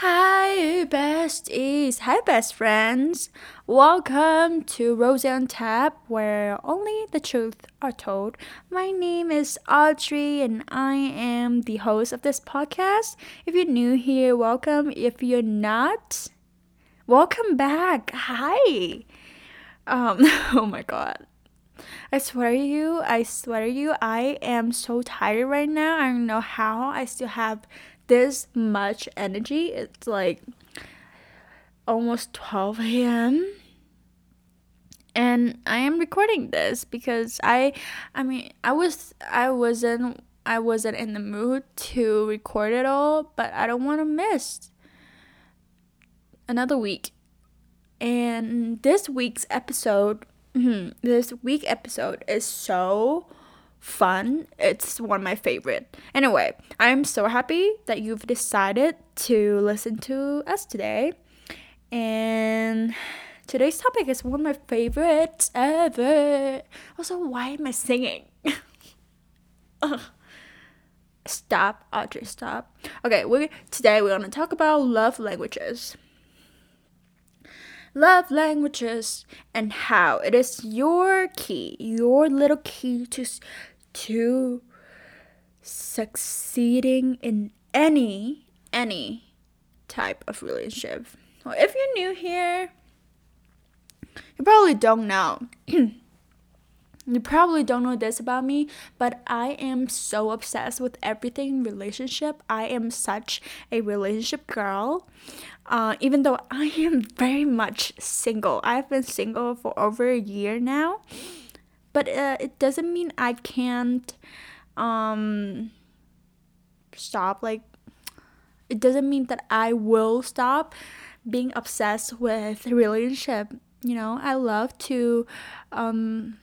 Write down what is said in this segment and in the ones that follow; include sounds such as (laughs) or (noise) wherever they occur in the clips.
Hi, besties. Hi, best friends. Welcome to Rosie on Tap, where only the truth are told. My name is Audrey, and I am the host of this podcast. If you're new here, welcome. If you're not, welcome back. Hi. Um. (laughs) Oh my God. I swear you, I swear you, I am so tired right now. I don't know how I still have this much energy. It's like almost 12 a.m. And I am recording this because I I mean, I was I wasn't I wasn't in the mood to record it all, but I don't want to miss another week. And this week's episode, hmm, this week episode is so fun. It's one of my favorite. Anyway, I'm so happy that you've decided to listen to us today. And today's topic is one of my favorites ever. Also, why am I singing? (laughs) Stop, Audrey, stop. Okay, we today we're gonna talk about love languages. Love languages and how it is your key, your little key to to succeeding in any any type of relationship. Well, if you're new here, you probably don't know. (clears throat) you probably don't know this about me, but I am so obsessed with everything relationship. I am such a relationship girl. Uh, even though (laughs) I am very much single, I've been single for over a year now but uh, it doesn't mean I can't um stop like it doesn't mean that I will stop being obsessed with relationship you know I love to um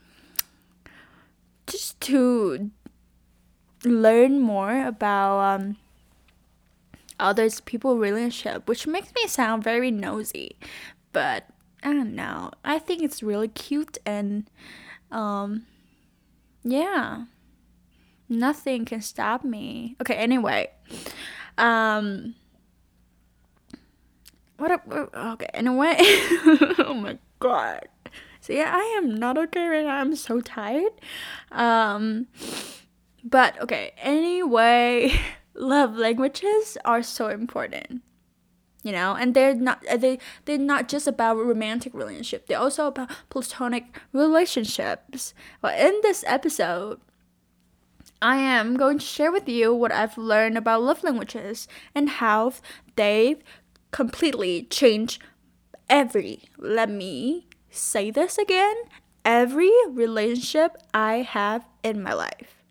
just to learn more about um others people relationship which makes me sound very nosy but I don't know I think it's really cute and um, yeah, nothing can stop me. Okay, anyway, um, what? A, okay, anyway, (laughs) oh my god. So yeah, I am not okay right now. I'm so tired. Um, but okay, anyway, (laughs) love languages are so important you know and they're not uh, they they're not just about romantic relationship they're also about platonic relationships well in this episode i am going to share with you what i've learned about love languages and how they've completely changed every let me say this again every relationship i have in my life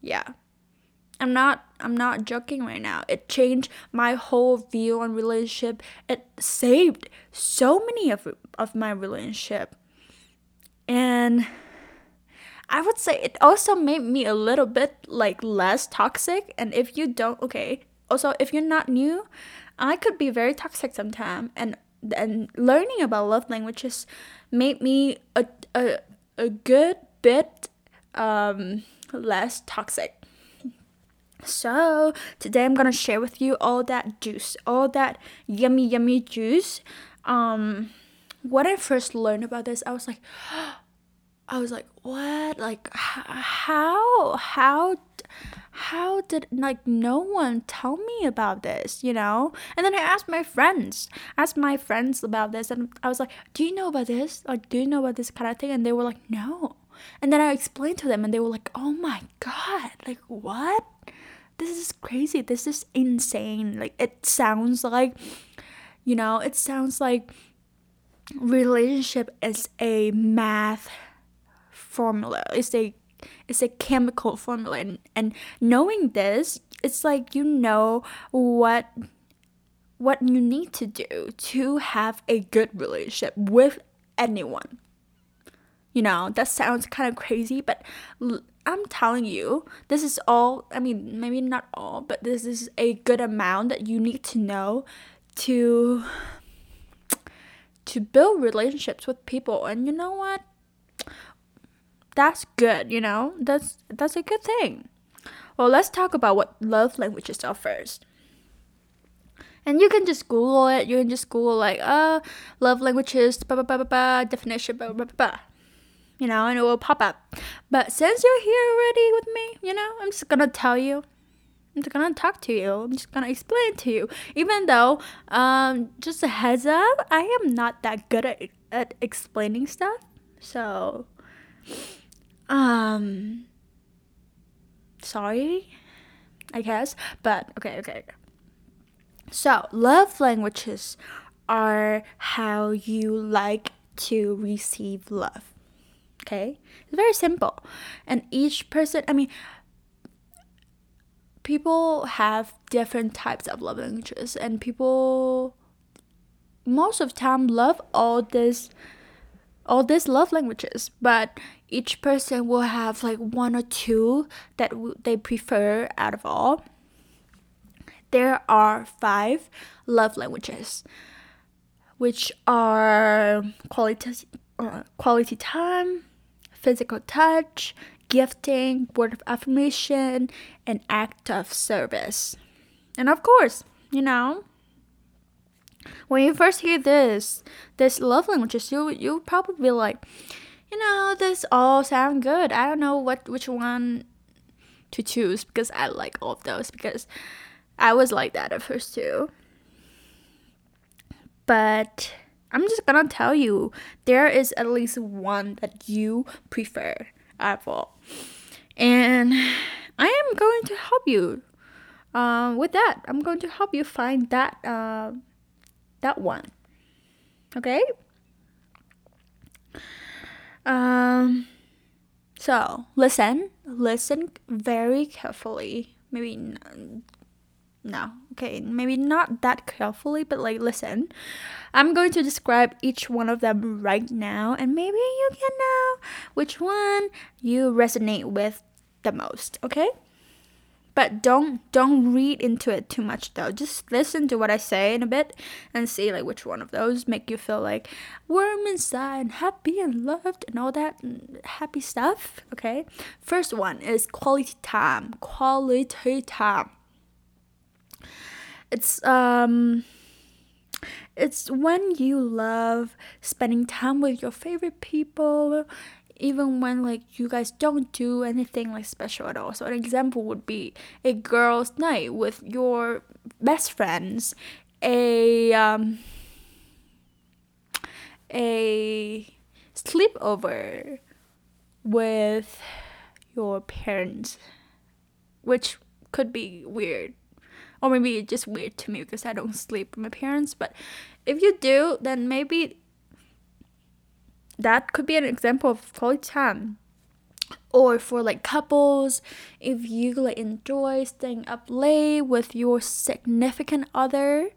yeah I'm not I'm not joking right now. It changed my whole view on relationship. It saved so many of of my relationship. And I would say it also made me a little bit like less toxic and if you don't okay, also if you're not new, I could be very toxic sometimes and and learning about love languages made me a a, a good bit um less toxic so, today I'm gonna share with you all that juice, all that yummy, yummy juice. Um, when I first learned about this, I was like, (gasps) I was like, what? Like, how, how, how did like no one tell me about this? You know? And then I asked my friends, asked my friends about this, and I was like, do you know about this? Like, do you know about this kind of thing? And they were like, no. And then I explained to them, and they were like, oh my god, like what? this is crazy. This is insane. Like it sounds like you know, it sounds like relationship is a math formula. It's a it's a chemical formula and, and knowing this, it's like you know what what you need to do to have a good relationship with anyone. You know, that sounds kind of crazy, but I'm telling you, this is all, I mean, maybe not all, but this is a good amount that you need to know to to build relationships with people. And you know what? That's good, you know? That's that's a good thing. Well, let's talk about what love languages are first. And you can just Google it. You can just Google like, uh, love languages, blah blah blah blah, blah definition, blah blah blah blah. You know, and it will pop up. But since you're here already with me, you know, I'm just gonna tell you. I'm just gonna talk to you. I'm just gonna explain to you. Even though, um, just a heads up, I am not that good at at explaining stuff. So, um, sorry, I guess. But okay, okay. So, love languages are how you like to receive love. Okay? It's very simple. And each person, I mean, people have different types of love languages and people most of the time love all this all these love languages but each person will have like one or two that w- they prefer out of all there are five love languages, which are quality, uh, quality time, physical touch, gifting, word of affirmation, and act of service. And of course, you know, when you first hear this, this love languages, you you probably be like, you know, this all sound good. I don't know what which one to choose because I like all of those because I was like that at first too. But I'm just gonna tell you there is at least one that you prefer at all. And I am going to help you uh, with that. I'm going to help you find that uh, that one. Okay? Um so, listen, listen very carefully. Maybe no okay maybe not that carefully but like listen i'm going to describe each one of them right now and maybe you can know which one you resonate with the most okay but don't don't read into it too much though. Just listen to what i say in a bit and see like which one of those make you feel like warm inside and happy and loved and all that happy stuff okay? First one is quality time quality time. It's um it's when you love spending time with your favorite people even when like you guys don't do anything like special at all so an example would be a girls night with your best friends a um a sleepover with your parents which could be weird or maybe it's just weird to me because I don't sleep with my parents. But if you do, then maybe that could be an example of quality time. Or for like couples, if you like enjoy staying up late with your significant other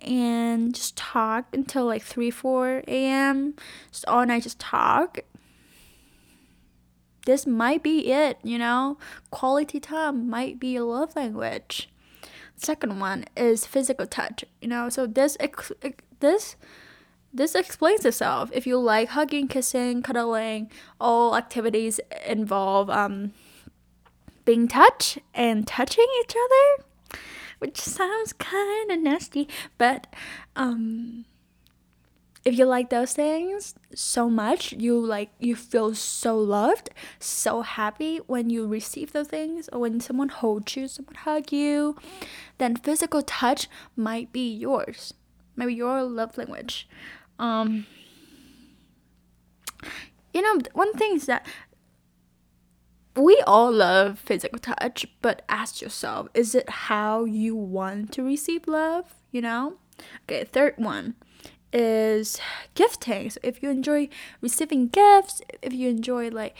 and just talk until like 3 4 a.m. just all night just talk this might be it, you know? Quality time might be a love language second one is physical touch you know so this this this explains itself. If you like hugging kissing cuddling all activities involve um being touched and touching each other which sounds kind of nasty but um if you like those things so much you like you feel so loved so happy when you receive those things or when someone holds you someone hug you then physical touch might be yours. Maybe your love language um you know one thing is that we all love physical touch but ask yourself is it how you want to receive love you know okay third one is gifting. So if you enjoy receiving gifts, if you enjoy like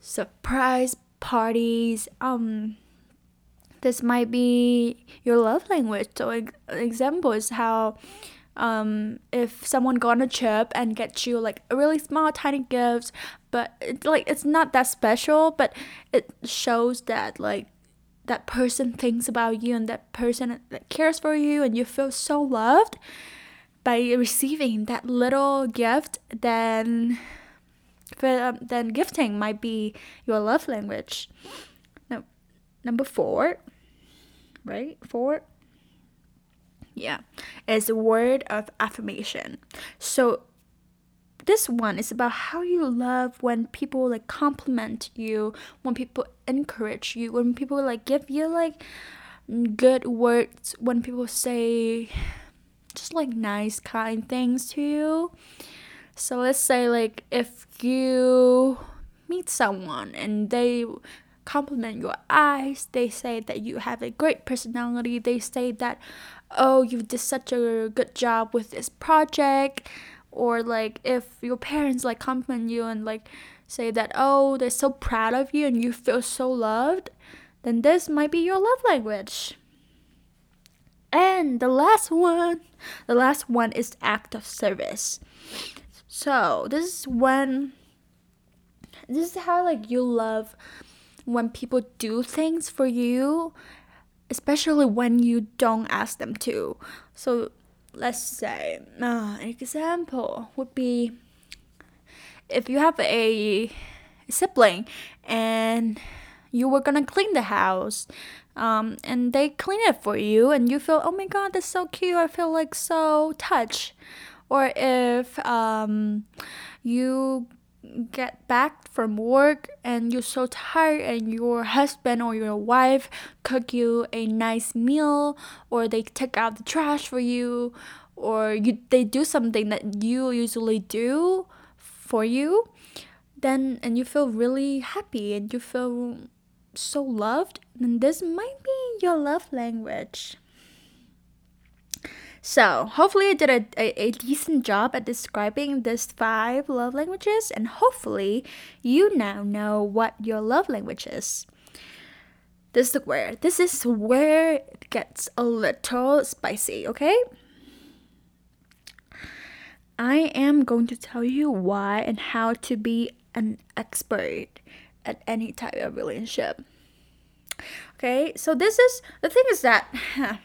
surprise parties, um this might be your love language. So an example is how um if someone go on a trip and get you like a really small tiny gift but it's like it's not that special but it shows that like that person thinks about you and that person that cares for you and you feel so loved by receiving that little gift, then um, then gifting might be your love language. Now, number four, right? Four. Yeah, is a word of affirmation. So this one is about how you love when people like compliment you, when people encourage you, when people like give you like good words, when people say just like nice, kind things to you. So let's say like if you meet someone and they compliment your eyes, they say that you have a great personality, they say that oh you did such a good job with this project. Or like if your parents like compliment you and like say that oh they're so proud of you and you feel so loved then this might be your love language. And the last one the last one is act of service. So this is when this is how like you love when people do things for you especially when you don't ask them to. So let's say uh, an example would be if you have a sibling and you were gonna clean the house um, and they clean it for you and you feel oh my god that's so cute. I feel like so touched. Or if um, you get back from work and you're so tired and your husband or your wife cook you a nice meal or they take out the trash for you or you they do something that you usually do for you then and you feel really happy and you feel so loved then this might be your love language so, hopefully, I did a, a, a, decent job at describing these five love languages, and hopefully, you now know what your love language is. This is where this is where it gets a little spicy, okay? I am going to tell you why and how to be an expert at any type of relationship. Okay, so this is the thing is that (laughs)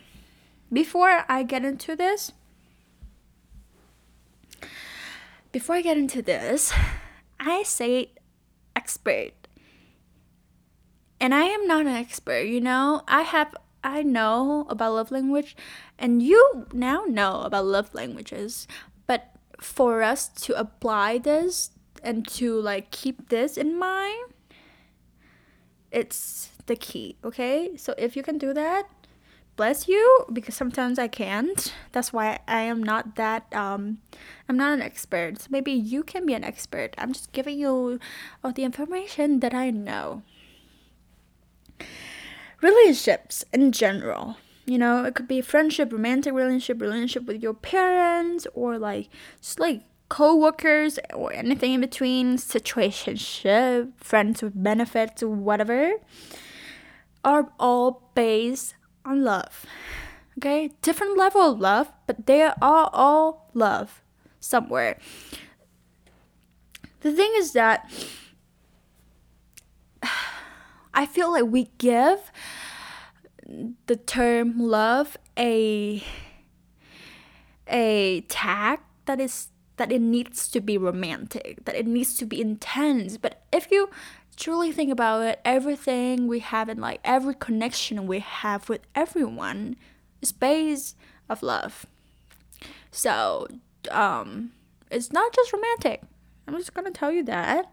before I get into this, before I get into this, I say expert. And I am not an expert, you know? I have I know about love language and you now know about love languages, but for us to apply this and to like keep this in mind, it's the key, okay? So if you can do that, bless you because sometimes I can't. That's why I am not that um I'm not an expert. So maybe you can be an expert. I'm just giving you all the information that I know. Relationships in general. You know, it could be friendship, romantic relationship, relationship with your parents or like just like co-workers or anything in between, situationship, friends with benefits, whatever, are all based on love. Okay? Different level of love, but they are all love somewhere. The thing is that (sighs) I feel like we give the term love a a tag that is that it needs to be romantic, that it needs to be intense. But if you truly think about it, everything we have and like every connection we have with everyone is based of love. So, um, it's not just romantic. I'm just gonna tell you that.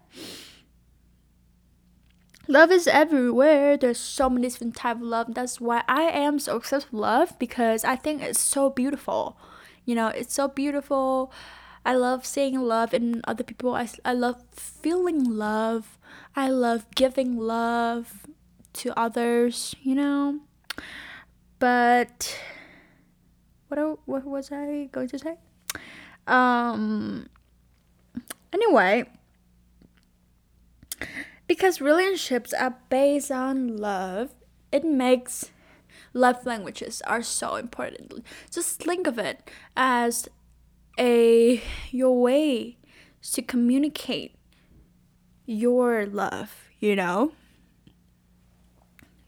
Love is everywhere. There's so many different type of love. That's why I am so obsessed with love because I think it's so beautiful. You know, it's so beautiful. I love seeing love in other people. I, I love feeling love. I love giving love to others, you know. But what what was I going to say? Um anyway, because relationships are based on love, it makes love languages are so important. Just think of it as a your way to communicate your love, you know?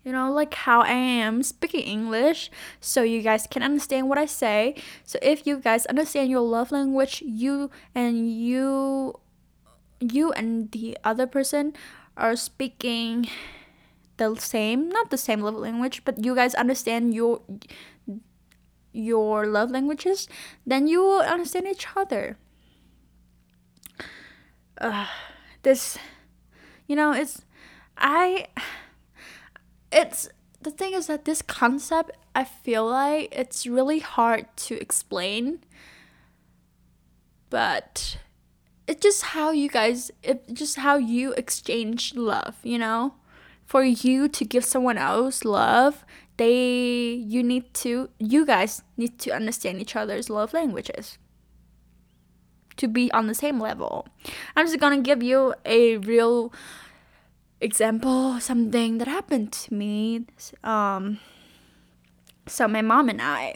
You know, like how I am speaking English so you guys can understand what I say. So if you guys understand your love language, you and you you and the other person are speaking the same, not the same love language, but you guys understand your your love languages, then you will understand each other. This, you know, it's, I, it's, the thing is that this concept, I feel like it's really hard to explain. But it's just how you guys, it's just how you exchange love, you know? For you to give someone else love, they you need to you guys need to understand each other's love languages to be on the same level. I'm just gonna give you a real example, something that happened to me. Um, so my mom and I,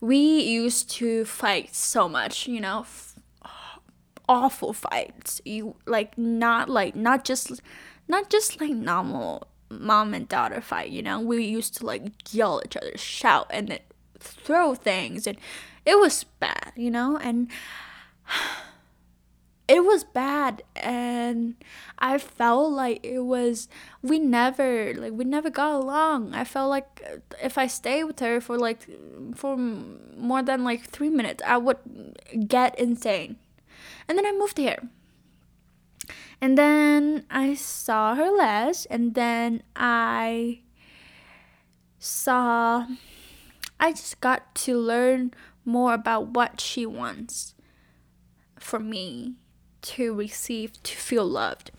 we used to fight so much, you know, f- awful fights. You like not like not just not just like normal mom and daughter fight, you know. We used to like yell at each other, shout, and then throw things, and it was bad, you know. And (sighs) it was bad, and I felt like it was we never like we never got along. I felt like uh, if I stayed with her for like for more than like three minutes, I would get insane. And then I moved here and then I saw her less, and then I saw, I just got to learn more about what she wants for me to receive to feel loved.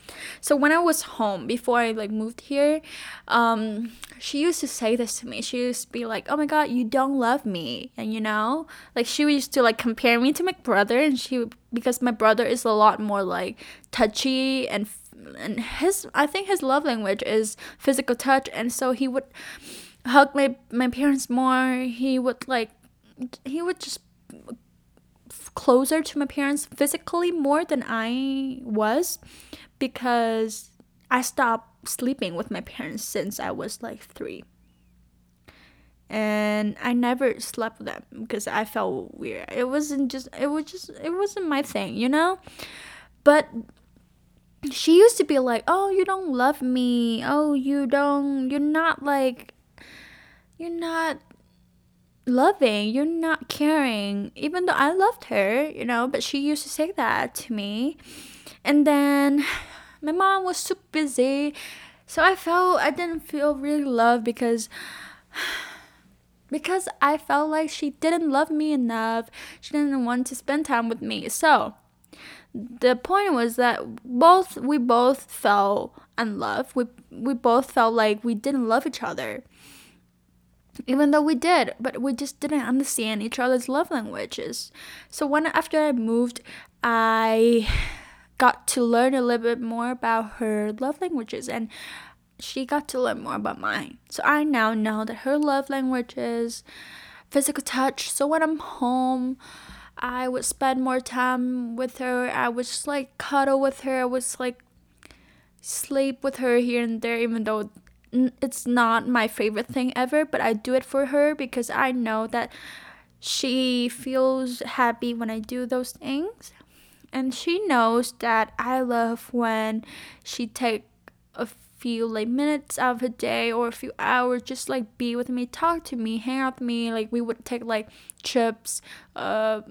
So when i was home before i like moved here um she used to say this to me. She used to be like oh my god you don't love me and you know? Like she used to like compare me to my brother and she because my brother is a lot more like touchy and and his i think his love language is physical touch and so he would hug my my parents more. He would like he would just closer to my parents physically more than I was because I stopped sleeping with my parents since I was like three. And I never slept with them because I felt weird. It wasn't just, it was just, it wasn't my thing, you know? But she used to be like, oh, you don't love me. Oh, you don't, you're not like, you're not loving, you're not caring, even though I loved her, you know, but she used to say that to me. And then my mom was super busy, so I felt I didn't feel really loved because because I felt like she didn't love me enough. She didn't want to spend time with me. So the point was that both we both felt unloved. We we both felt like we didn't love each other even though we did but we just didn't understand each other's love languages. So when after i moved i got to learn a little bit more about her love languages and she got to learn more about mine. So i now know that her love language is physical touch so when i'm home i would spend more time with her. I would just like cuddle with her. I was like sleep with her here and there even though it's not my favorite thing ever, but I do it for her because I know that she feels happy when I do those things. And she knows that I love when she take a few like minutes out of a day or a few hours just like be with me, talk to me, hang out with me. Like we would take like trips, uh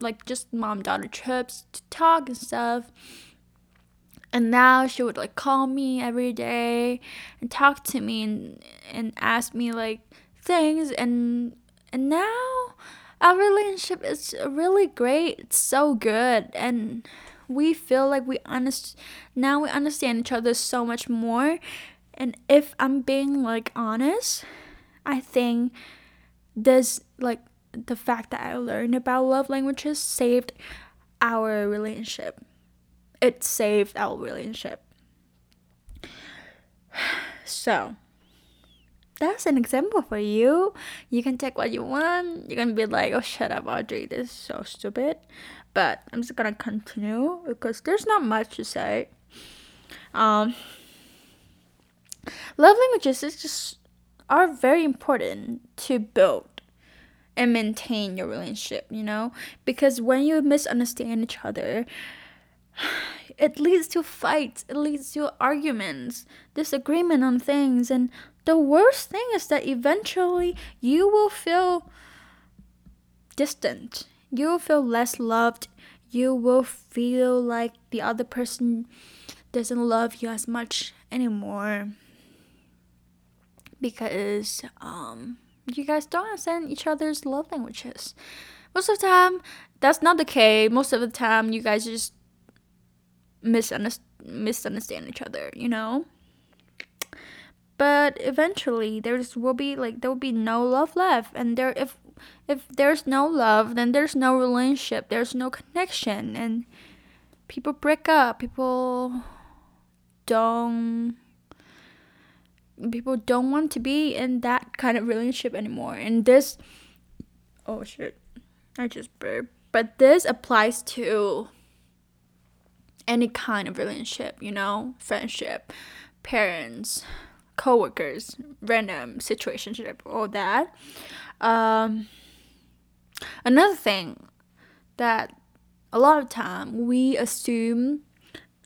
like just mom daughter trips to talk and stuff and now she would like call me every day and talk to me and and ask me like things. And and now our relationship is really great. It's so good. And we feel like we understand now we understand each other so much more. And if i'm being like honest i think this like the fact that i learned about love languages saved our relationship it saved our relationship. (sighs) So, that's an example for you. You can take what you want. You can be like, oh, shut up, Audrey. This is so stupid. But I'm just gonna continue because there's not much to say. Um, love languages is just are very important to build and maintain your relationship. You know, because when you misunderstand each other, it leads to fights, it leads to arguments, disagreement on things, and the worst thing is that eventually you will feel distant. You will feel less loved. You will feel like the other person doesn't love you as much anymore because um you guys don't understand each other's love languages. Most of the time, that's not the case. Most of the time, you guys just misunderstand misunderstand each other. You know. But eventually, there's will be like there will be no love left, and there if if there's no love, then there's no relationship. There's no connection, and people break up. People don't people don't want to be in that kind of relationship anymore. And this, oh shit, I just burped. But this applies to any kind of relationship, you know, friendship, parents, coworkers, random situationship, all that. Um, another thing that a lot of time we assume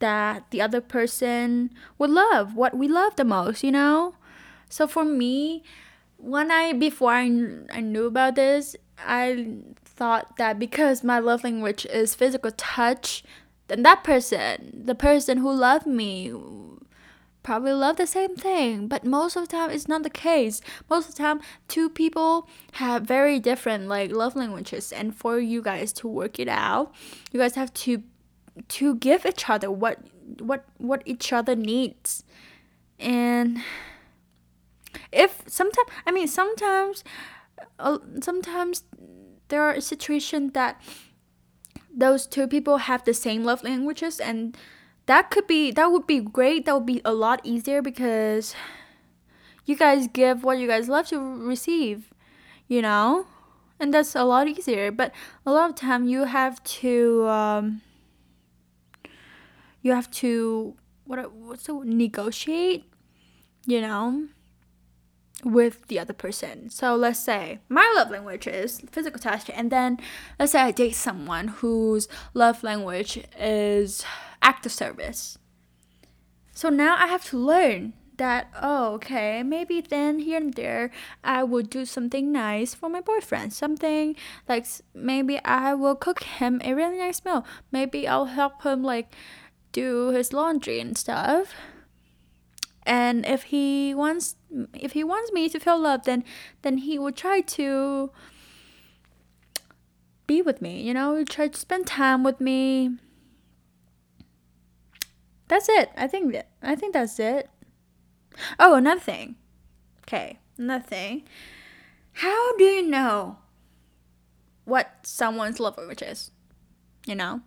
that the other person would love what we love the most, you know? So for me, when I before I, I knew about this, I thought that because my love language is physical touch, then that person, the person who loved me, probably love the same thing. But most of the time, it's not the case. Most of the time, two people have very different like love languages, and for you guys to work it out, you guys have to to give each other what what what each other needs and if sometimes i mean sometimes uh, sometimes there are situations that those two people have the same love languages and that could be that would be great. That would be a lot easier because you guys give what you guys love to receive you know? And that's a lot easier. But a lot of time you have to um, you have to what what's the negotiate, you know, with the other person. So let's say my love language is physical touch, and then let's say I date someone whose love language is act of service. So now I have to learn that oh okay maybe then here and there i will do something nice for my boyfriend something like maybe i will cook him a really nice meal maybe i'll help him like do his laundry and stuff and if he wants if he wants me to feel loved then then he will try to be with me you know try to spend time with me. That's it. I think that i think that's it. Oh another thing. Okay another thing. How do you know what someone's love language is? You know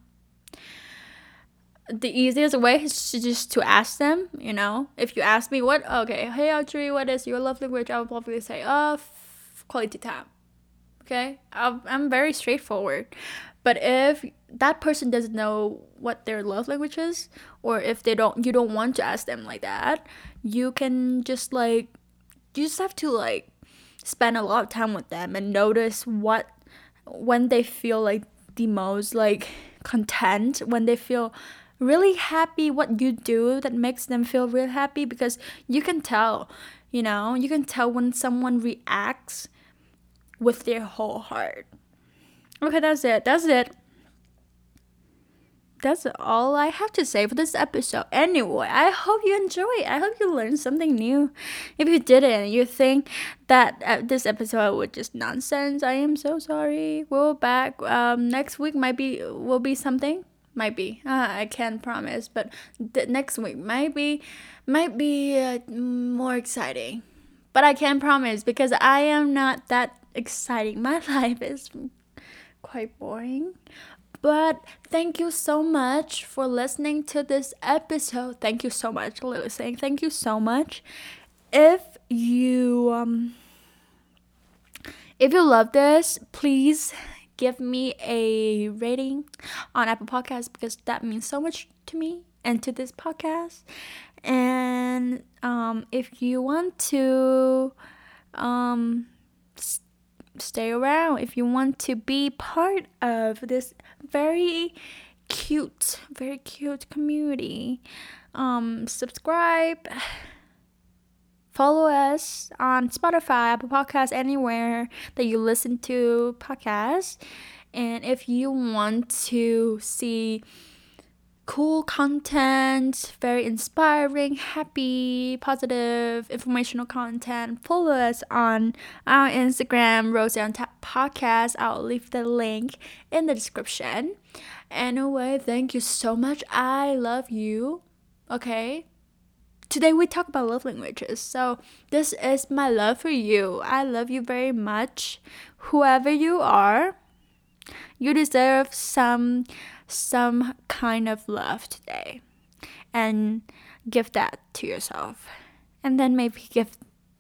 the easiest way is to just to ask them you know? If you ask me what okay hey audrey what is your love language? I would probably say oh f- quality time okay? I i'm very straightforward. But if that person doesn't know what their love language is or if they don't you don't want to ask them like that you can just like you just have to like spend a lot of time with them and notice what when they feel like the most like content when they feel really happy what you do that makes them feel real happy because you can tell, you know, you can tell when someone reacts with their whole heart. Okay, that's it. That's it. That's all I have to say for this episode. Anyway, I hope you enjoy. I hope you learned something new. If you didn't, you think that uh, this episode was just nonsense. I am so sorry. We'll back. Um, next week might be will be something might be. Uh, i can't promise but the next week might be might be uh, more exciting. But i can't promise because i am not that exciting. (laughs) My life is quite boring. But thank you so much for listening to this episode. Thank you so much literally saying thank you so much. If you um if you love this please give me a rating on Apple Podcasts because that means so much to me and to this podcast. And um, if you want to um, s- stay around, if you want to be part of this very cute, very cute community, um, subscribe (sighs) (sighs) follow us on Spotify, Apple Podcasts, anywhere that you listen to podcasts. And if you want to see cool content, very inspiring, happy, positive, informational content, follow us on our Instagram, Rose on Tap Podcast. I'll leave the link in the description. Anyway, thank you so much. I love you. Okay. Today we talk about love languages. So this is my love for you. I love you very much. Whoever you are, you deserve some some kind of love today. And give that to yourself. And then maybe give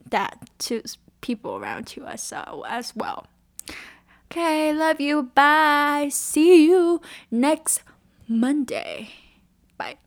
that to people around you as, uh, as well. Okay, love you. Bye. See you next Monday. Bye.